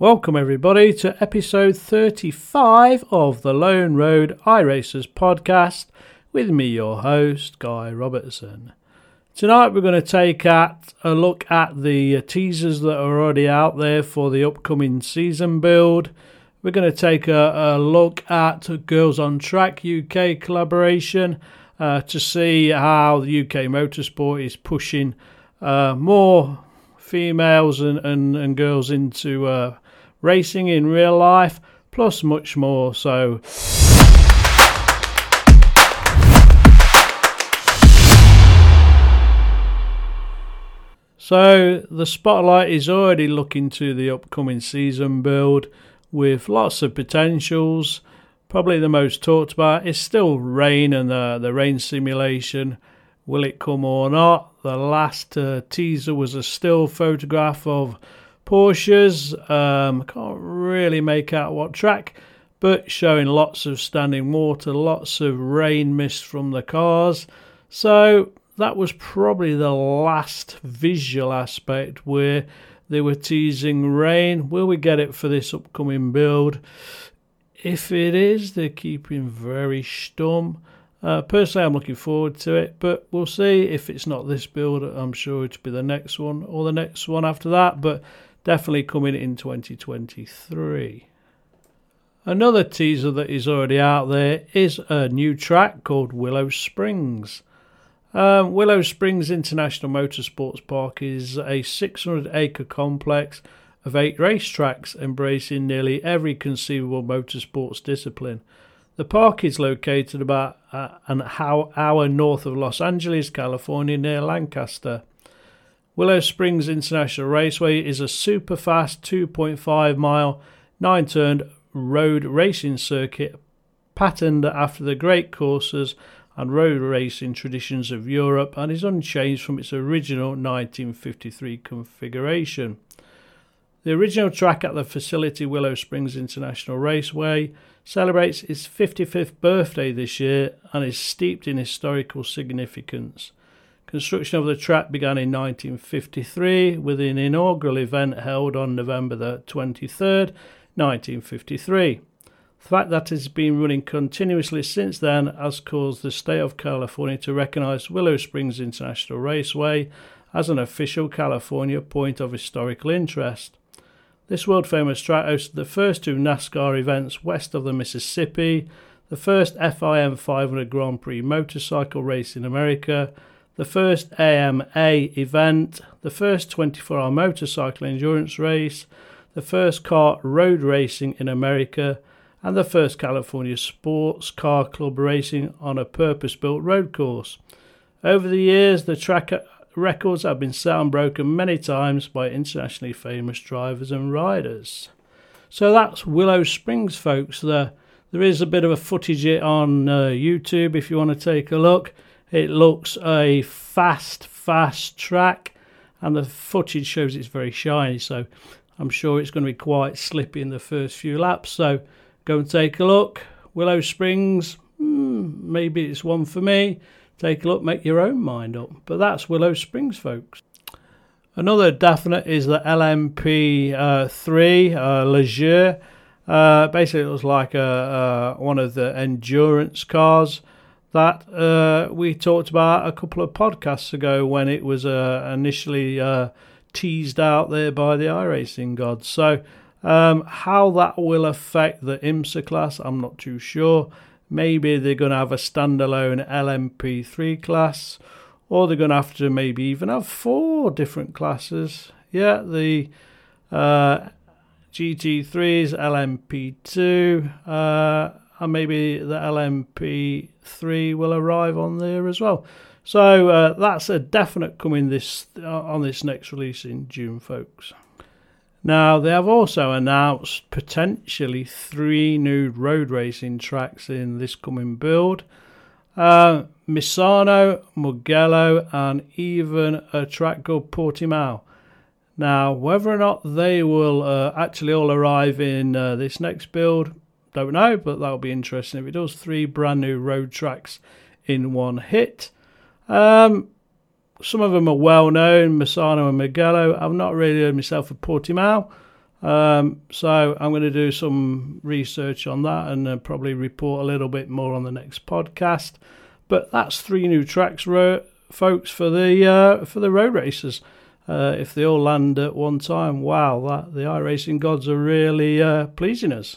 Welcome, everybody, to episode 35 of the Lone Road iRacers podcast with me, your host, Guy Robertson. Tonight, we're going to take at a look at the teasers that are already out there for the upcoming season build. We're going to take a, a look at Girls on Track UK collaboration uh, to see how the UK motorsport is pushing uh, more females and, and, and girls into uh, racing in real life, plus much more. So. So the spotlight is already looking to the upcoming season build with lots of potentials. Probably the most talked about is still rain and the, the rain simulation. Will it come or not? The last uh, teaser was a still photograph of Porsches. Um, can't really make out what track, but showing lots of standing water, lots of rain mist from the cars. So that was probably the last visual aspect where they were teasing rain. Will we get it for this upcoming build? If it is, they're keeping very stum. Uh, personally, I'm looking forward to it, but we'll see. If it's not this build, I'm sure it'll be the next one or the next one after that. But definitely coming in 2023. Another teaser that is already out there is a new track called Willow Springs. Um, Willow Springs International Motorsports Park is a 600 acre complex of eight racetracks embracing nearly every conceivable motorsports discipline. The park is located about uh, an hour north of Los Angeles, California, near Lancaster. Willow Springs International Raceway is a super fast 2.5 mile, 9 turned road racing circuit patterned after the great courses and road racing traditions of Europe and is unchanged from its original 1953 configuration. The original track at the facility Willow Springs International Raceway celebrates its 55th birthday this year and is steeped in historical significance. Construction of the track began in 1953 with an inaugural event held on November the 23rd, 1953. The fact that it has been running continuously since then has caused the state of California to recognize Willow Springs International Raceway as an official California point of historical interest. This world famous track hosted the first two NASCAR events west of the Mississippi, the first FIM 500 Grand Prix motorcycle race in America, the first AMA event, the first 24 hour motorcycle endurance race, the first kart road racing in America, and the first California Sports Car Club racing on a purpose built road course. Over the years, the track records have been set and broken many times by internationally famous drivers and riders. So that's Willow Springs, folks. There, there is a bit of a footage on uh, YouTube if you want to take a look. It looks a fast, fast track, and the footage shows it's very shiny. So I'm sure it's going to be quite slippy in the first few laps. So go and take a look. Willow Springs, hmm, maybe it's one for me. Take a look, make your own mind up. But that's Willow Springs, folks. Another definite is the LMP3 uh, uh, Ligier. Uh, basically, it was like a, one of the endurance cars that uh, we talked about a couple of podcasts ago when it was uh, initially uh, teased out there by the iRacing gods. So, um, how that will affect the IMSA class, I'm not too sure. Maybe they're going to have a standalone LMP3 class, or they're going to have to maybe even have four different classes. Yeah, the uh, GT3s, LMP2, uh, and maybe the LMP3 will arrive on there as well. So uh, that's a definite coming this uh, on this next release in June, folks. Now they have also announced potentially three new road racing tracks in this coming build. Uh, Misano, Mugello, and even a track called Portimao. Now, whether or not they will uh, actually all arrive in uh, this next build, don't know, but that'll be interesting if it does. Three brand new road tracks in one hit. Um, some of them are well known, Misano and Mugello. I've not really heard myself of Portimao. Um, so I'm going to do some research on that and uh, probably report a little bit more on the next podcast. But that's three new tracks, ro- folks, for the uh, for the road racers. Uh, if they all land at one time, wow, that the iRacing gods are really uh, pleasing us.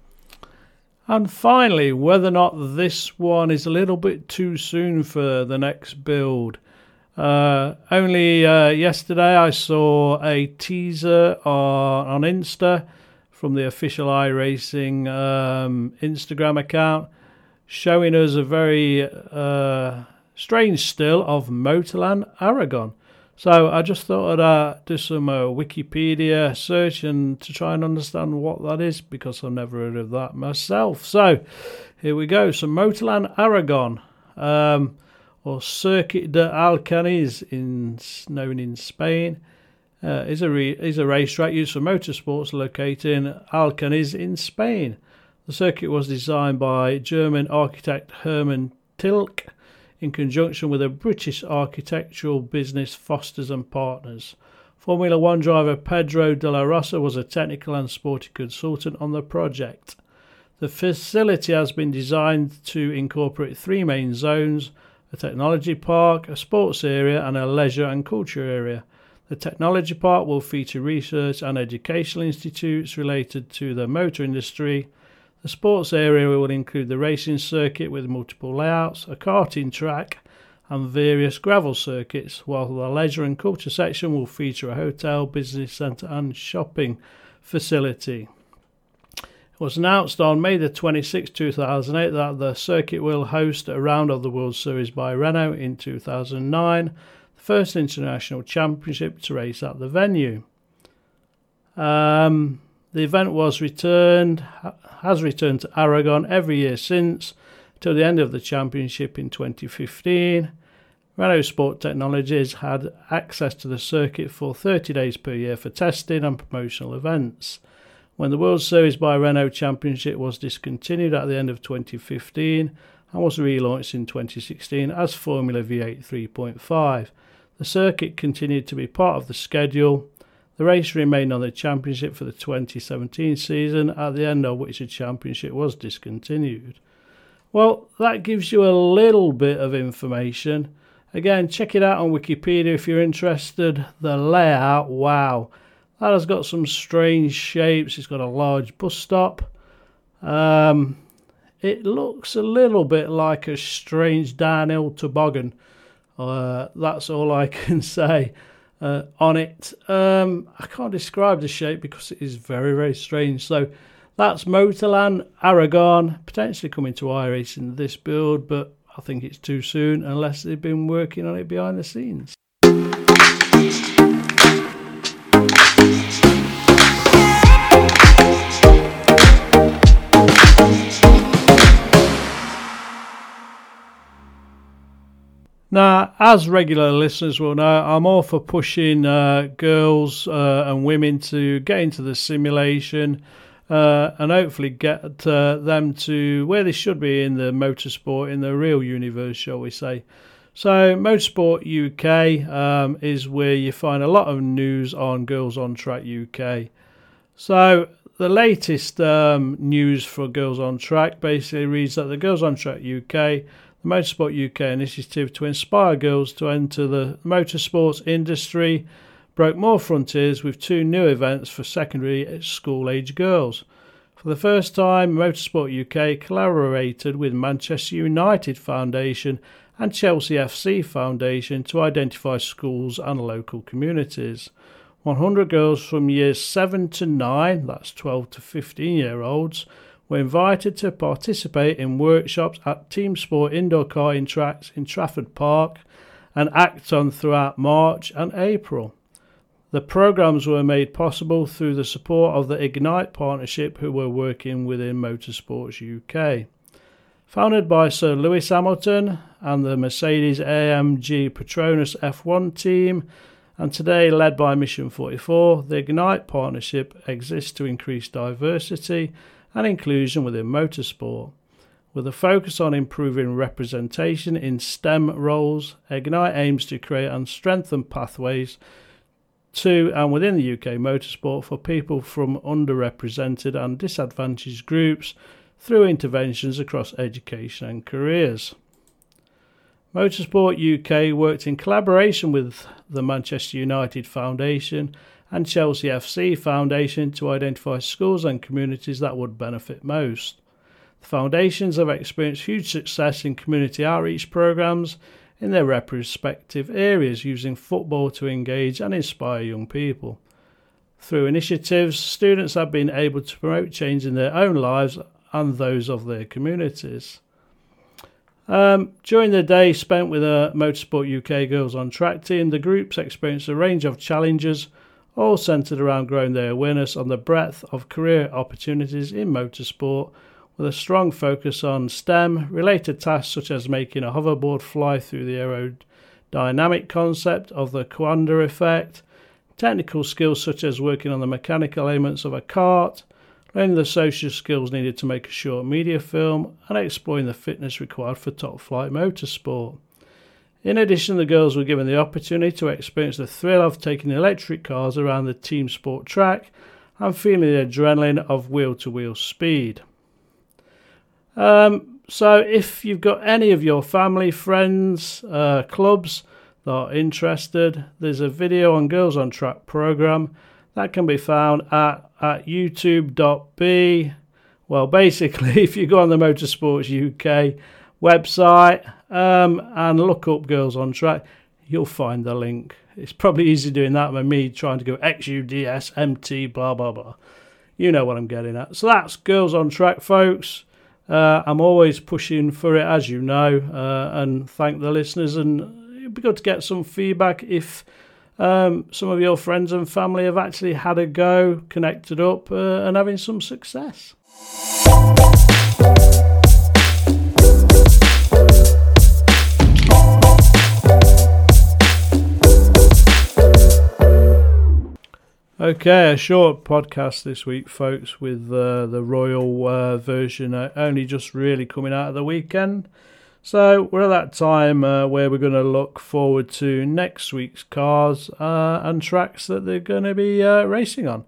And finally, whether or not this one is a little bit too soon for the next build. Uh, only uh, yesterday I saw a teaser on, on Insta from the official iRacing um, Instagram account showing us a very uh, strange still of Motorland Aragon. So I just thought I'd uh, do some uh, Wikipedia search and to try and understand what that is because I've never heard of that myself. So here we go. So Motorland Aragon. Um, or Circuit de Alcañiz, in, known in Spain, uh, is, a re, is a racetrack used for motorsports located in Alcañiz in Spain. The circuit was designed by German architect Hermann Tilke in conjunction with a British architectural business Fosters and Partners. Formula One driver Pedro de la Rosa was a technical and sporting consultant on the project. The facility has been designed to incorporate three main zones a technology park, a sports area, and a leisure and culture area. The technology park will feature research and educational institutes related to the motor industry. The sports area will include the racing circuit with multiple layouts, a karting track, and various gravel circuits, while the leisure and culture section will feature a hotel, business centre, and shopping facility was announced on May the 26, 2008, that the circuit will host a round of the World Series by Renault in 2009, the first international championship to race at the venue. Um, the event was returned, has returned to Aragon every year since, till the end of the championship in 2015. Renault Sport Technologies had access to the circuit for 30 days per year for testing and promotional events. When the World Series by Renault Championship was discontinued at the end of 2015 and was relaunched in 2016 as Formula V8 3.5, the circuit continued to be part of the schedule. The race remained on the championship for the 2017 season, at the end of which the championship was discontinued. Well, that gives you a little bit of information. Again, check it out on Wikipedia if you're interested. The layout, wow. That has got some strange shapes. It's got a large bus stop. Um, it looks a little bit like a strange downhill toboggan. Uh, that's all I can say uh, on it. Um, I can't describe the shape because it is very, very strange. So that's Motorland Aragon, potentially coming to iRacing in this build, but I think it's too soon unless they've been working on it behind the scenes. Now, as regular listeners will know, I'm all for pushing uh, girls uh, and women to get into the simulation uh, and hopefully get uh, them to where they should be in the motorsport, in the real universe, shall we say. So, Motorsport UK um, is where you find a lot of news on Girls on Track UK. So, the latest um, news for Girls on Track basically reads that the Girls on Track UK the Motorsport UK initiative to inspire girls to enter the motorsports industry broke more frontiers with two new events for secondary school age girls. For the first time, Motorsport UK collaborated with Manchester United Foundation and Chelsea FC Foundation to identify schools and local communities. 100 girls from years 7 to 9, that's 12 to 15 year olds, were invited to participate in workshops at Team Sport Indoor Karting Tracks in Trafford Park and Acton throughout March and April. The programs were made possible through the support of the Ignite partnership, who were working within Motorsports UK. Founded by Sir Lewis Hamilton and the Mercedes AMG Petronas F1 team, and today led by Mission 44, the Ignite partnership exists to increase diversity and inclusion within motorsport. With a focus on improving representation in STEM roles, Ignite aims to create and strengthen pathways to and within the UK motorsport for people from underrepresented and disadvantaged groups through interventions across education and careers. Motorsport UK worked in collaboration with the Manchester United Foundation and Chelsea FC Foundation to identify schools and communities that would benefit most. The foundations have experienced huge success in community outreach programs in their respective areas using football to engage and inspire young people. Through initiatives, students have been able to promote change in their own lives and those of their communities. Um, during the day spent with a Motorsport UK Girls on Track team, the groups experienced a range of challenges, all centred around growing their awareness on the breadth of career opportunities in motorsport with a strong focus on STEM related tasks such as making a hoverboard fly through the aerodynamic concept of the Coanda effect, technical skills such as working on the mechanical elements of a kart, learning the social skills needed to make a short media film, and exploring the fitness required for top flight motorsport. In addition, the girls were given the opportunity to experience the thrill of taking electric cars around the team sport track and feeling the adrenaline of wheel to wheel speed. Um, so if you've got any of your family, friends, uh, clubs that are interested, there's a video on Girls on Track program that can be found at, at youtube.b. Well, basically, if you go on the Motorsports UK website um, and look up Girls on Track, you'll find the link. It's probably easy doing that than me trying to go XUDS, MT, blah, blah, blah. You know what I'm getting at. So that's Girls on Track, folks. Uh, I'm always pushing for it, as you know, uh, and thank the listeners. And it'd be good to get some feedback if um, some of your friends and family have actually had a go, connected up, uh, and having some success. Okay, a short podcast this week, folks, with uh, the Royal uh, version uh, only just really coming out of the weekend. So we're at that time uh, where we're going to look forward to next week's cars uh, and tracks that they're going to be uh, racing on.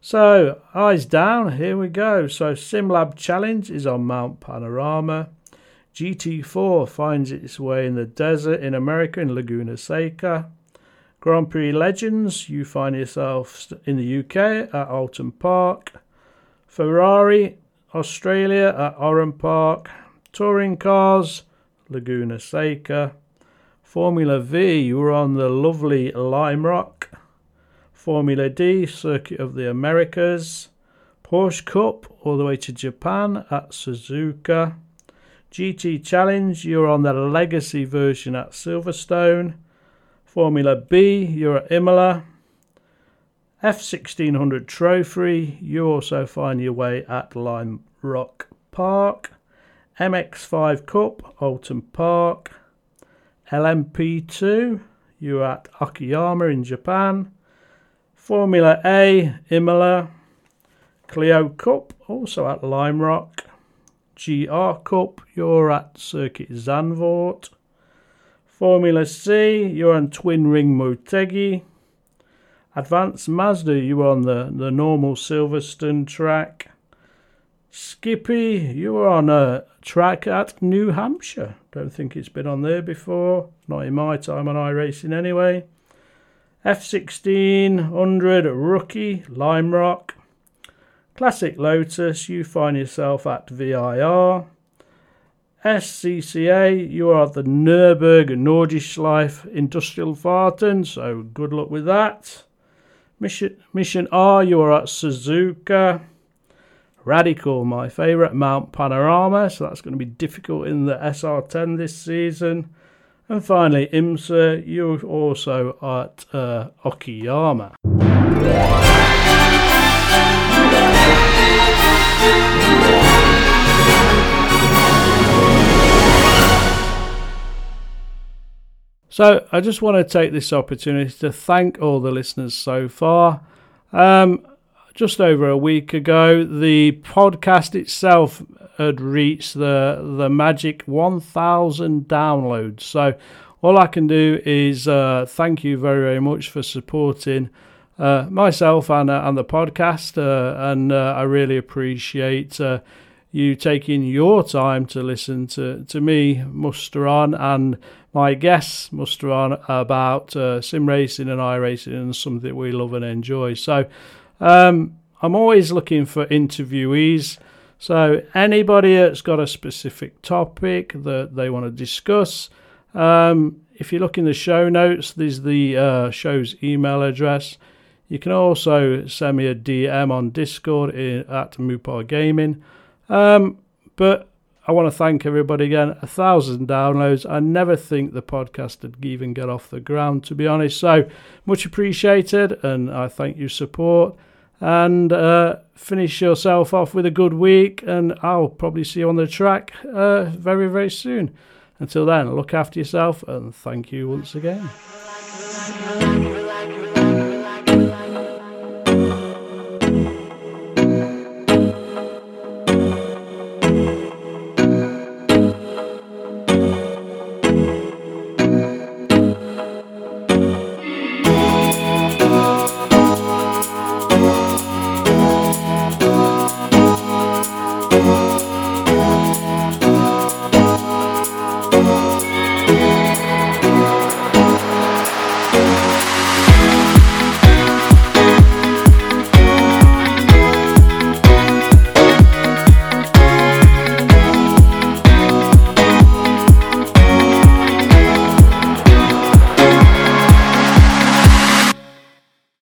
So, eyes down, here we go. So, SimLab Challenge is on Mount Panorama. GT4 finds its way in the desert in America in Laguna Seca. Grand Prix Legends, you find yourself in the UK at Oulton Park. Ferrari, Australia at Oran Park. Touring Cars, Laguna Seca. Formula V, you were on the lovely Lime Rock. Formula D, Circuit of the Americas. Porsche Cup, all the way to Japan at Suzuka. GT Challenge, you're on the Legacy version at Silverstone. Formula B, you're at Imola. F1600 Trophy, you also find your way at Lime Rock Park. MX5 Cup, Oulton Park. LMP2, you're at Okayama in Japan. Formula A, Imola. Clio Cup, also at Lime Rock. GR Cup, you're at Circuit Zandvoort. Formula C, you're on Twin Ring Motegi. Advanced Mazda, you're on the, the normal Silverstone track. Skippy, you're on a track at New Hampshire. Don't think it's been on there before. Not in my time on iRacing anyway. F1600 Rookie, Lime Rock. Classic Lotus, you find yourself at VIR. SCCA, you are at the Nürburg Nordschleife Industriefahrten, so good luck with that. Mission, Mission R, you are at Suzuka. Radical, my favourite, Mount Panorama, so that's going to be difficult in the SR10 this season. And finally, IMSA, you're also at uh, Okayama. So, I just want to take this opportunity to thank all the listeners so far. Um, just over a week ago, the podcast itself had reached the the magic 1,000 downloads. So all I can do is uh, thank you very very much for supporting uh, myself and uh, and the podcast, uh, and uh, I really appreciate uh, you taking your time to listen to to me muster on and my guests muster on about sim racing and iRacing and something we love and enjoy. So. Um, I'm always looking for interviewees. So anybody that's got a specific topic that they want to discuss, um, if you look in the show notes, there's the uh, show's email address. You can also send me a DM on Discord at Mupar Gaming. Um, but I want to thank everybody again. A thousand downloads. I never think the podcast would even get off the ground, to be honest. So much appreciated, and I thank your support and uh, finish yourself off with a good week. And I'll probably see you on the track uh, very, very soon. Until then, look after yourself and thank you once again.